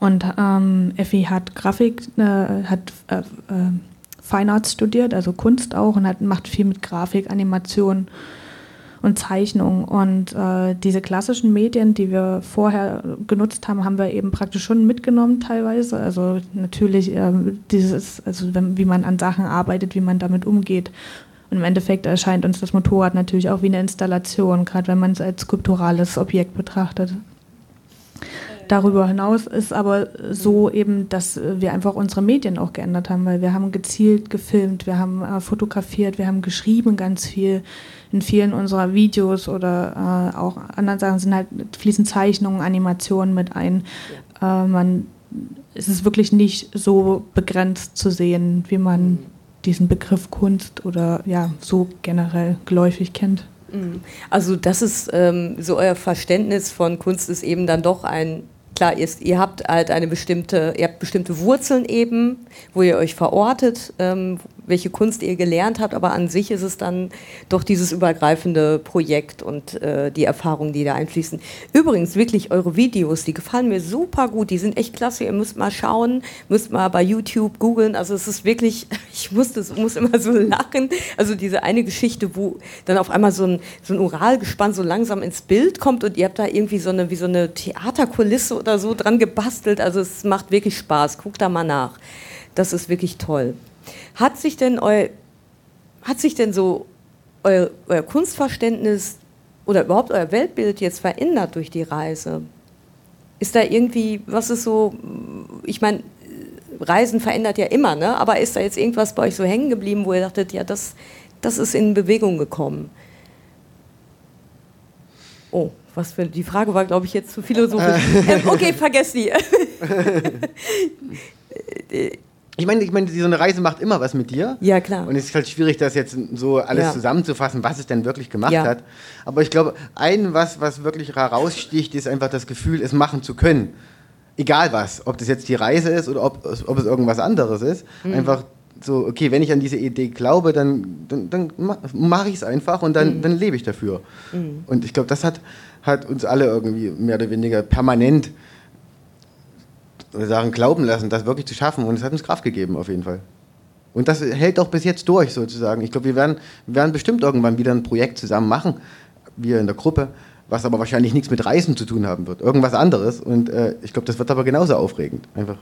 Und ähm, Effi hat Grafik, äh, hat äh, äh, Fine Arts studiert, also Kunst auch, und hat, macht viel mit Grafik, Animation und Zeichnung. Und äh, diese klassischen Medien, die wir vorher genutzt haben, haben wir eben praktisch schon mitgenommen teilweise. Also natürlich ähm, dieses, also wenn, wie man an Sachen arbeitet, wie man damit umgeht. Und im Endeffekt erscheint uns das Motorrad natürlich auch wie eine Installation, gerade wenn man es als skulpturales Objekt betrachtet. Darüber hinaus ist aber so eben, dass wir einfach unsere Medien auch geändert haben, weil wir haben gezielt gefilmt, wir haben äh, fotografiert, wir haben geschrieben ganz viel. In vielen unserer Videos oder äh, auch anderen Sachen sind halt fließen Zeichnungen, Animationen mit ein. Äh, man, es ist wirklich nicht so begrenzt zu sehen, wie man diesen Begriff Kunst oder ja so generell geläufig kennt. Also das ist ähm, so euer Verständnis von Kunst ist eben dann doch ein klar ist, ihr habt halt eine bestimmte, ihr habt bestimmte Wurzeln eben, wo ihr euch verortet, ähm, welche Kunst ihr gelernt habt, aber an sich ist es dann doch dieses übergreifende Projekt und äh, die Erfahrungen, die da einfließen. Übrigens, wirklich, eure Videos, die gefallen mir super gut, die sind echt klasse, ihr müsst mal schauen, müsst mal bei YouTube googeln, also es ist wirklich, ich muss, das, muss immer so lachen, also diese eine Geschichte, wo dann auf einmal so ein, so ein Uralgespann so langsam ins Bild kommt und ihr habt da irgendwie so eine, wie so eine Theaterkulisse oder so dran gebastelt, also es macht wirklich Spaß, guckt da mal nach, das ist wirklich toll. Hat sich denn eu, hat sich denn so euer, euer Kunstverständnis oder überhaupt euer Weltbild jetzt verändert durch die Reise? Ist da irgendwie, was ist so, ich meine, Reisen verändert ja immer, ne? aber ist da jetzt irgendwas bei euch so hängen geblieben, wo ihr dachtet, ja, das, das ist in Bewegung gekommen? Oh, was für, die Frage war, glaube ich, jetzt zu philosophisch. ähm, okay, vergesst die. Ich meine, ich meine, so eine Reise macht immer was mit dir. ja, klar. Und es ist halt schwierig, das jetzt so alles Ja. zusammenzufassen, was es denn wirklich gemacht Ja. hat. Aber ich glaube, ein was, was wirklich heraussticht, ist einfach das Gefühl, es machen zu können. egal was, ob das jetzt die Reise ist oder ob, ob es irgendwas anderes ist, Mhm. einfach so, okay, wenn ich an diese Idee glaube, dann, dann, dann mache ich es einfach und dann, Mhm. dann lebe ich dafür. Und ich glaube, das hat, hat uns alle irgendwie mehr oder weniger permanent sagen, glauben lassen, das wirklich zu schaffen. Und es hat uns Kraft gegeben, auf jeden Fall. Und das hält auch bis jetzt durch, sozusagen. Ich glaube, wir werden, wir werden bestimmt irgendwann wieder ein Projekt zusammen machen, wir in der Gruppe, was aber wahrscheinlich nichts mit Reisen zu tun haben wird. Irgendwas anderes. Und äh, ich glaube, das wird aber genauso aufregend. Einfach.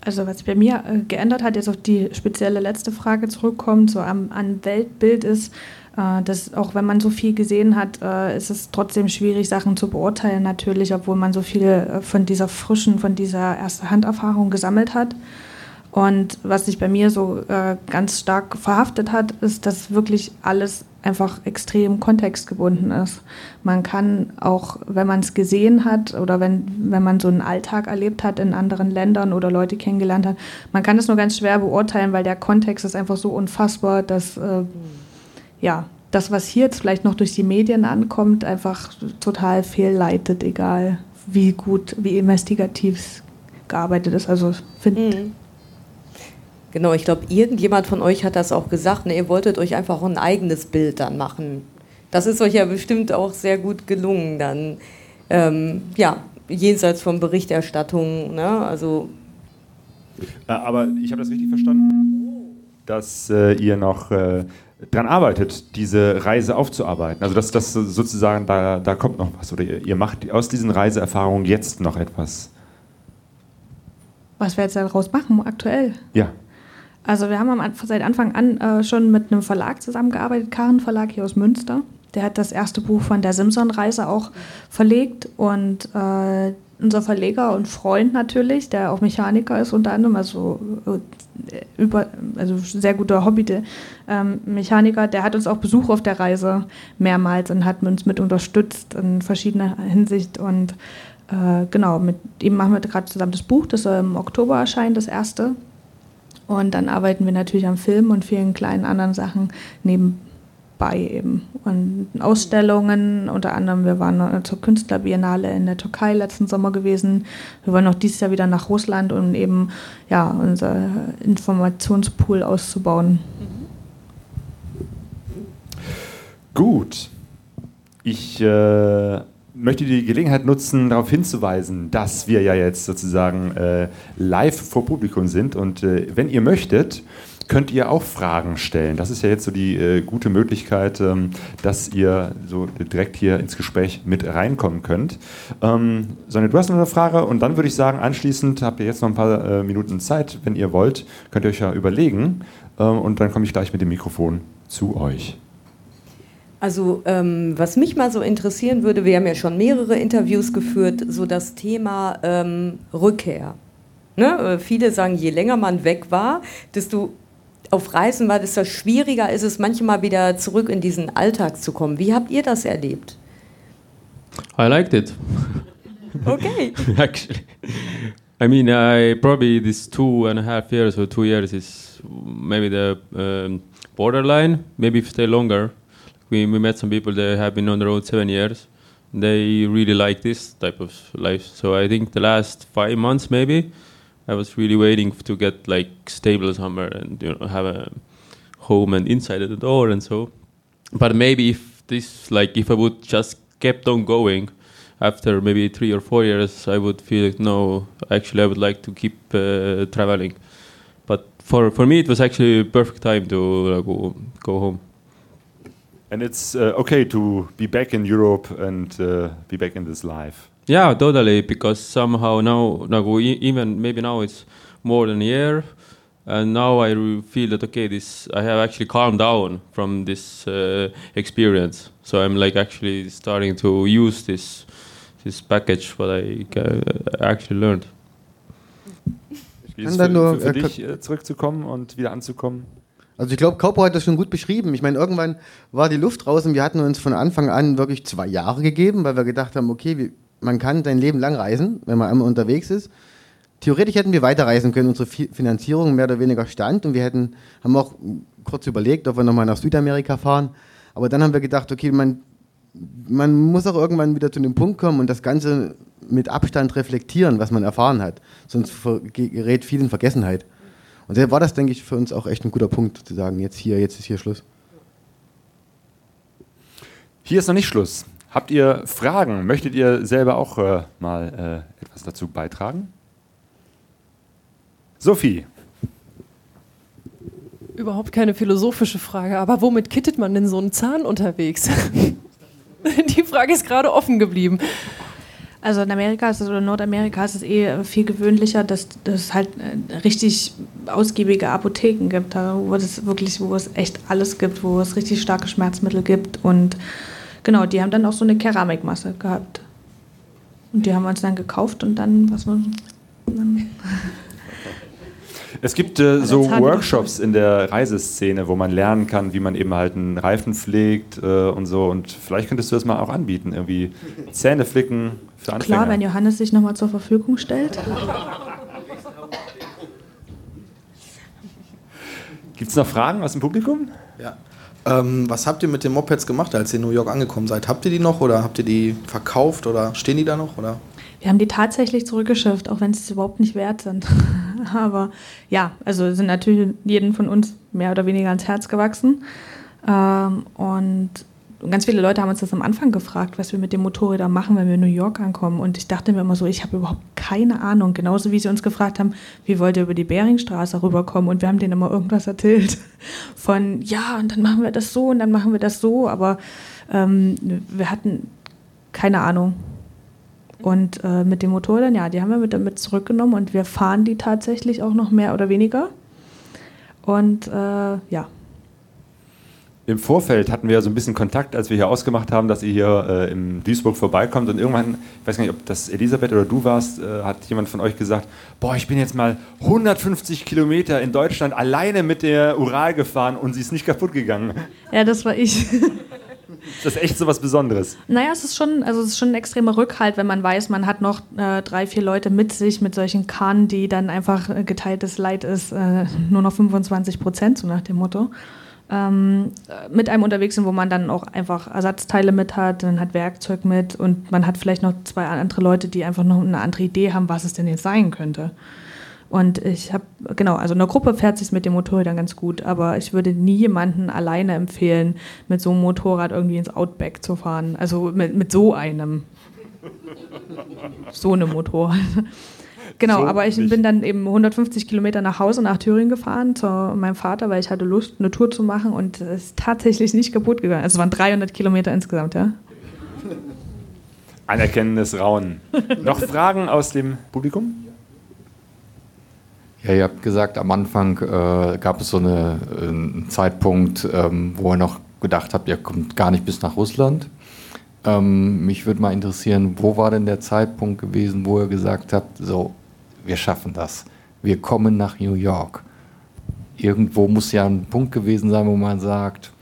Also was bei mir äh, geändert hat, jetzt auf die spezielle letzte Frage zurückkommt, so am, an Weltbild ist, äh, dass auch wenn man so viel gesehen hat, äh, ist es trotzdem schwierig, Sachen zu beurteilen natürlich, obwohl man so viel äh, von dieser frischen, von dieser Erste-Hand-Erfahrung gesammelt hat. Und was sich bei mir so ganz stark verhaftet hat, ist, dass wirklich alles einfach extrem kontextgebunden ist. Man kann auch, wenn man es gesehen hat oder wenn, wenn man so einen Alltag erlebt hat in anderen Ländern oder Leute kennengelernt hat, man kann es nur ganz schwer beurteilen, weil der Kontext ist einfach so unfassbar, dass äh, ja, das, was hier jetzt vielleicht noch durch die Medien ankommt, einfach total fehlleitet, egal wie gut, wie investigativ es gearbeitet ist. Also finde Mhm. Genau, ich glaube, irgendjemand von euch hat das auch gesagt. Ne, ihr wolltet euch einfach ein eigenes Bild dann machen. Das ist euch ja bestimmt auch sehr gut gelungen dann. Ähm, ja, jenseits von Berichterstattung. Ne? Also Äh, aber ich habe das richtig verstanden, dass äh, ihr noch äh, dran arbeitet, diese Reise aufzuarbeiten. Also dass das sozusagen, da, da kommt noch was. Oder ihr, ihr macht aus diesen Reiseerfahrungen jetzt noch etwas. was wir jetzt daraus machen aktuell. Ja. Also wir haben am, seit Anfang an äh, schon mit einem Verlag zusammengearbeitet, Karen Verlag hier aus Münster. Der hat das erste Buch von der Simpson-Reise auch verlegt und äh, unser Verleger und Freund natürlich, der auch Mechaniker ist unter anderem, also äh, über, also sehr guter Hobby, der, ähm, Mechaniker, der hat uns auch Besuch auf der Reise mehrmals und hat uns mit unterstützt in verschiedener Hinsicht und äh, genau, mit ihm machen wir gerade zusammen das Buch, das im Oktober erscheint, das erste. Und dann arbeiten wir natürlich am Film und vielen kleinen anderen Sachen nebenbei eben. Und Ausstellungen, unter anderem, wir waren zur Künstlerbiennale in der Türkei letzten Sommer gewesen. Wir wollen auch dieses Jahr wieder nach Russland, um eben ja, unser Informationspool auszubauen. Gut. Ich äh, möchte die Gelegenheit nutzen, darauf hinzuweisen, dass wir ja jetzt sozusagen äh, live vor Publikum sind. Und äh, wenn ihr möchtet, könnt ihr auch Fragen stellen. Das ist ja jetzt so die äh, gute Möglichkeit, ähm, dass ihr so direkt hier ins Gespräch mit reinkommen könnt. Ähm, Sonja, du hast noch eine Frage und dann würde ich sagen, anschließend habt ihr jetzt noch ein paar äh, Minuten Zeit, wenn ihr wollt, könnt ihr euch ja überlegen ähm, und dann komme ich gleich mit dem Mikrofon zu euch. Also ähm, was mich mal so interessieren würde, wir haben ja schon mehrere Interviews geführt, so das Thema ähm, Rückkehr. Ne? Äh, viele sagen, je länger man weg war, desto auf Reisen war, desto schwieriger ist es manchmal wieder zurück in diesen Alltag zu kommen. Wie habt ihr das erlebt? I liked it. Okay. actually. I mean, I probably this two and a half years or two years is maybe the um, borderline. Maybe if stay longer. We, we met some people that have been on the road seven years. They really like this type of life. So I think the last five months maybe, I was really waiting to get like stable somewhere and you know have a home and inside the door and so. But maybe if this like if I would just kept on going, after maybe three or four years, I would feel like no. Actually, I would like to keep uh, traveling. But for for me, it was actually a perfect time to uh, go go home. And it's uh, okay to be back in Europe and uh, be back in this life. Yeah, totally. Because somehow now, nagu e- even maybe now it's more than a year, and now I feel that okay, this I have actually calmed down from this uh, experience. So I'm like actually starting to use this this package what I uh, actually learned. Wie kann ist für, nur- für, für äh, dich äh, zurückzukommen und wieder anzukommen? Also ich glaube, Kaupo hat das schon gut beschrieben. Ich meine, irgendwann war die Luft raus und wir hatten uns von Anfang an wirklich zwei Jahre gegeben, weil wir gedacht haben, okay, wir, man kann sein Leben lang reisen, wenn man einmal unterwegs ist. Theoretisch hätten wir weiterreisen können, unsere Fi- Finanzierung mehr oder weniger stand und wir hätten, haben auch kurz überlegt, ob wir nochmal nach Südamerika fahren. Aber dann haben wir gedacht, okay, man, man muss auch irgendwann wieder zu dem Punkt kommen und das Ganze mit Abstand reflektieren, was man erfahren hat. Sonst gerät viel in Vergessenheit. Und daher war das, denke ich, für uns auch echt ein guter Punkt, zu sagen, jetzt hier, jetzt ist hier Schluss. Hier ist noch nicht Schluss. Habt ihr Fragen? Möchtet ihr selber auch äh, mal äh, etwas dazu beitragen? Sophie, Überhaupt keine philosophische Frage, aber womit kittet man denn so einen Zahn unterwegs? Die Frage ist gerade offen geblieben. Also in Amerika ist es, oder Nordamerika ist es eh viel gewöhnlicher, dass dass es halt äh, richtig ausgiebige Apotheken gibt, wo es wirklich, wo es echt alles gibt, wo es richtig starke Schmerzmittel gibt und genau, die haben dann auch so eine Keramikmasse gehabt. Und die haben wir uns dann gekauft und dann, was man, dann es gibt äh, so. Workshops in der Reiseszene, wo man lernen kann, wie man eben halt einen Reifen pflegt äh, und so. Und vielleicht könntest du das mal auch anbieten, irgendwie Zähne flicken für Anfänger. klar, wenn Johannes sich nochmal zur Verfügung stellt. Gibt es noch Fragen aus dem Publikum? Ja. Ähm, was habt ihr mit den Mopeds gemacht, als ihr in New York angekommen seid? Habt ihr die noch oder habt ihr die verkauft oder stehen die da noch? Oder? Wir haben die tatsächlich zurückgeschifft, auch wenn sie es überhaupt nicht wert sind. Aber ja, also sind natürlich jeden von uns mehr oder weniger ans Herz gewachsen. Ähm, und ganz viele Leute haben uns das am Anfang gefragt, was wir mit den Motorrädern machen, wenn wir in New York ankommen. Und ich dachte mir immer so, ich habe überhaupt keine Ahnung. Genauso wie sie uns gefragt haben, wie wollt ihr über die Beringstraße rüberkommen? Und wir haben denen immer irgendwas erzählt. Von ja, und dann machen wir das so und dann machen wir das so. Aber ähm, wir hatten keine Ahnung. Und äh, mit den Motorrädern, ja, die haben wir mit, mit zurückgenommen und wir fahren die tatsächlich auch noch mehr oder weniger. Und äh, ja, Im Vorfeld hatten wir ja so ein bisschen Kontakt, als wir hier ausgemacht haben, dass ihr hier äh, in Duisburg vorbeikommt. Und irgendwann, ich weiß gar nicht, ob das Elisabeth oder du warst, äh, hat jemand von euch gesagt, boah, ich bin jetzt mal 150 Kilometer in Deutschland alleine mit der Ural gefahren und sie ist nicht kaputt gegangen. ja, das war ich. Das ist echt so was Besonderes. naja, es ist schon, also es ist schon ein extremer Rückhalt, wenn man weiß, man hat noch äh, drei, vier Leute mit sich mit solchen Kahnen, die dann einfach äh, geteiltes Leid ist, äh, nur noch 25 Prozent, so nach dem Motto. Ähm, äh, mit einem unterwegs sind, wo man dann auch einfach Ersatzteile mit hat, man hat Werkzeug mit und man hat vielleicht noch zwei andere Leute, die einfach noch eine andere Idee haben, was es denn jetzt sein könnte. Und ich habe, genau, also in der Gruppe fährt sich mit dem Motorrad dann ganz gut, aber ich würde nie jemanden alleine empfehlen, mit so einem Motorrad irgendwie ins Outback zu fahren. Also mit, mit so einem. So einem Motorrad. Genau, So aber ich nicht. bin dann eben 150 Kilometer nach Hause nach Thüringen gefahren zu meinem Vater, weil ich hatte Lust, eine Tour zu machen und es ist tatsächlich nicht kaputt gegangen. Also es waren 300 Kilometer insgesamt, ja. Anerkennendes Raunen. Noch Fragen aus dem Publikum? Ja, ihr habt gesagt, am Anfang äh, gab es so eine, äh, einen Zeitpunkt, ähm, wo ihr noch gedacht habt, ihr kommt gar nicht bis nach Russland. Ähm, mich würde mal interessieren, wo war denn der Zeitpunkt gewesen, wo ihr gesagt habt, so, wir schaffen das. Wir kommen nach New York. Irgendwo muss ja ein Punkt gewesen sein, wo man sagt,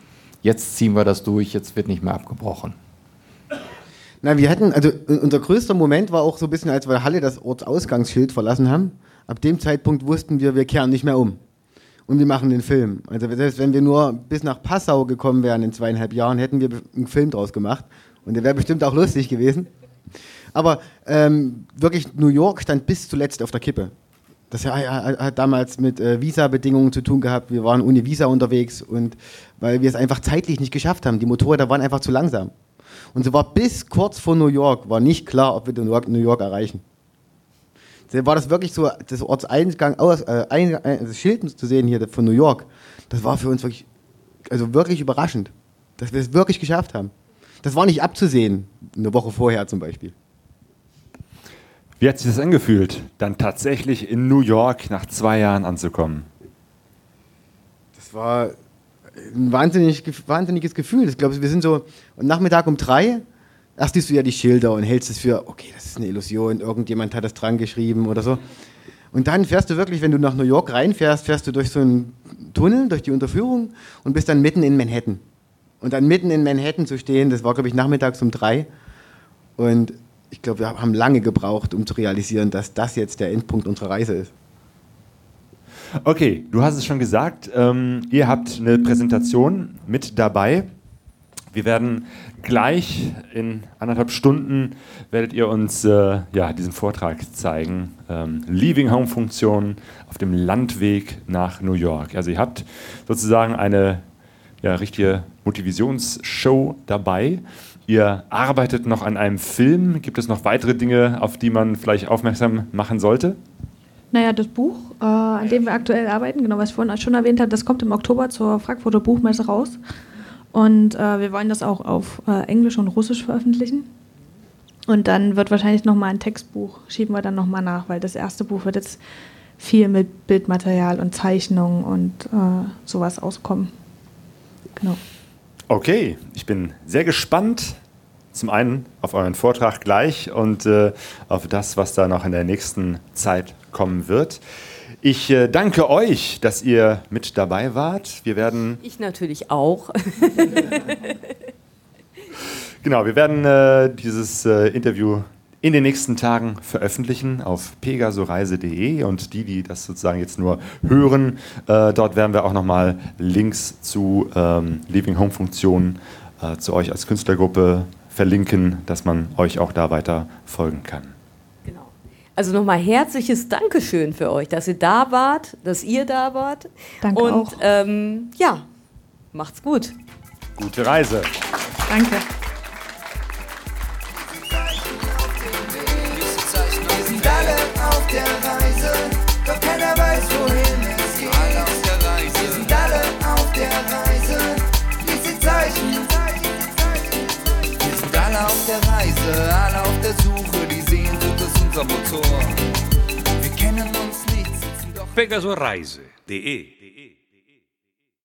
jetzt ziehen wir das durch, jetzt wird nicht mehr abgebrochen. Na, wir hatten, also unser größter Moment war auch so ein bisschen, als wir Halle das Ortsausgangsschild verlassen haben. Ab dem Zeitpunkt wussten wir, wir kehren nicht mehr um. Und wir machen den Film. Also selbst wenn wir nur bis nach Passau gekommen wären in zweieinhalb Jahren, hätten wir einen Film draus gemacht. Und der wäre bestimmt auch lustig gewesen. Aber ähm, wirklich, New York stand bis zuletzt auf der Kippe. Das hat, damals mit äh, Visa-Bedingungen zu tun gehabt. Wir waren ohne Visa unterwegs und weil wir es einfach zeitlich nicht geschafft haben. Die Motorräder waren einfach zu langsam. Und so war bis kurz vor New York war nicht klar, ob wir New York, erreichen. Da war das wirklich so, das Ortseingang, aus, äh, ein, das Schild zu sehen hier von New York, das war für uns wirklich, also wirklich überraschend, dass wir es wirklich geschafft haben. Das war nicht abzusehen, eine Woche vorher zum Beispiel. Wie hat sich das angefühlt, dann tatsächlich in New York nach zwei Jahren anzukommen? Das war ein wahnsinnig, wahnsinniges Gefühl. Ich glaube, wir sind so am Nachmittag um drei. Erst siehst du ja die Schilder und hältst es für, okay, das ist eine Illusion, irgendjemand hat das dran geschrieben oder so. Und dann fährst du wirklich, wenn du nach New York reinfährst, fährst du durch so einen Tunnel, durch die Unterführung und bist dann mitten in Manhattan. Und dann mitten in Manhattan zu stehen, das war, glaube ich, nachmittags um drei. Und ich glaube, wir haben lange gebraucht, um zu realisieren, dass das jetzt der Endpunkt unserer Reise ist. Okay, du hast es schon gesagt, ähm, ihr habt eine Präsentation mit dabei. Wir werden gleich in anderthalb Stunden werdet ihr uns äh, ja, diesen Vortrag zeigen. Ähm, Leaving Home Funktion auf dem Landweg nach New York. Also ihr habt sozusagen eine ja, richtige Motivationsshow dabei. Ihr arbeitet noch an einem Film. Gibt es noch weitere Dinge, auf die man vielleicht aufmerksam machen sollte? Naja, das Buch, äh, an dem wir aktuell arbeiten, genau was ich vorhin schon erwähnt habe, das kommt im Oktober zur Frankfurter Buchmesse raus. Und äh, wir wollen das auch auf äh, Englisch und Russisch veröffentlichen. Und dann wird wahrscheinlich nochmal ein Textbuch, schieben wir dann nochmal nach, weil das erste Buch wird jetzt viel mit Bildmaterial und Zeichnungen und äh, sowas auskommen. Genau. Okay, ich bin sehr gespannt. Zum einen auf euren Vortrag gleich und äh, auf das, was da noch in der nächsten Zeit kommen wird. Ich äh, danke euch, dass ihr mit dabei wart. Wir werden. Ich natürlich auch. genau, wir werden äh, dieses äh, Interview in den nächsten Tagen veröffentlichen auf pegasoreise.de und die, die das sozusagen jetzt nur hören, äh, dort werden wir auch nochmal Links zu ähm, Living Home Funktionen äh, zu euch als Künstlergruppe verlinken, dass man euch auch da weiter folgen kann. Also nochmal herzliches Dankeschön für euch, dass ihr da wart, dass ihr da wart. Danke Und auch. Ähm, ja, macht's gut. Gute Reise. Danke. Alle auf der Suche, die Sehnsucht ist unser Motor. Wir kennen uns nicht, sitzen doch. Pegasoreise.de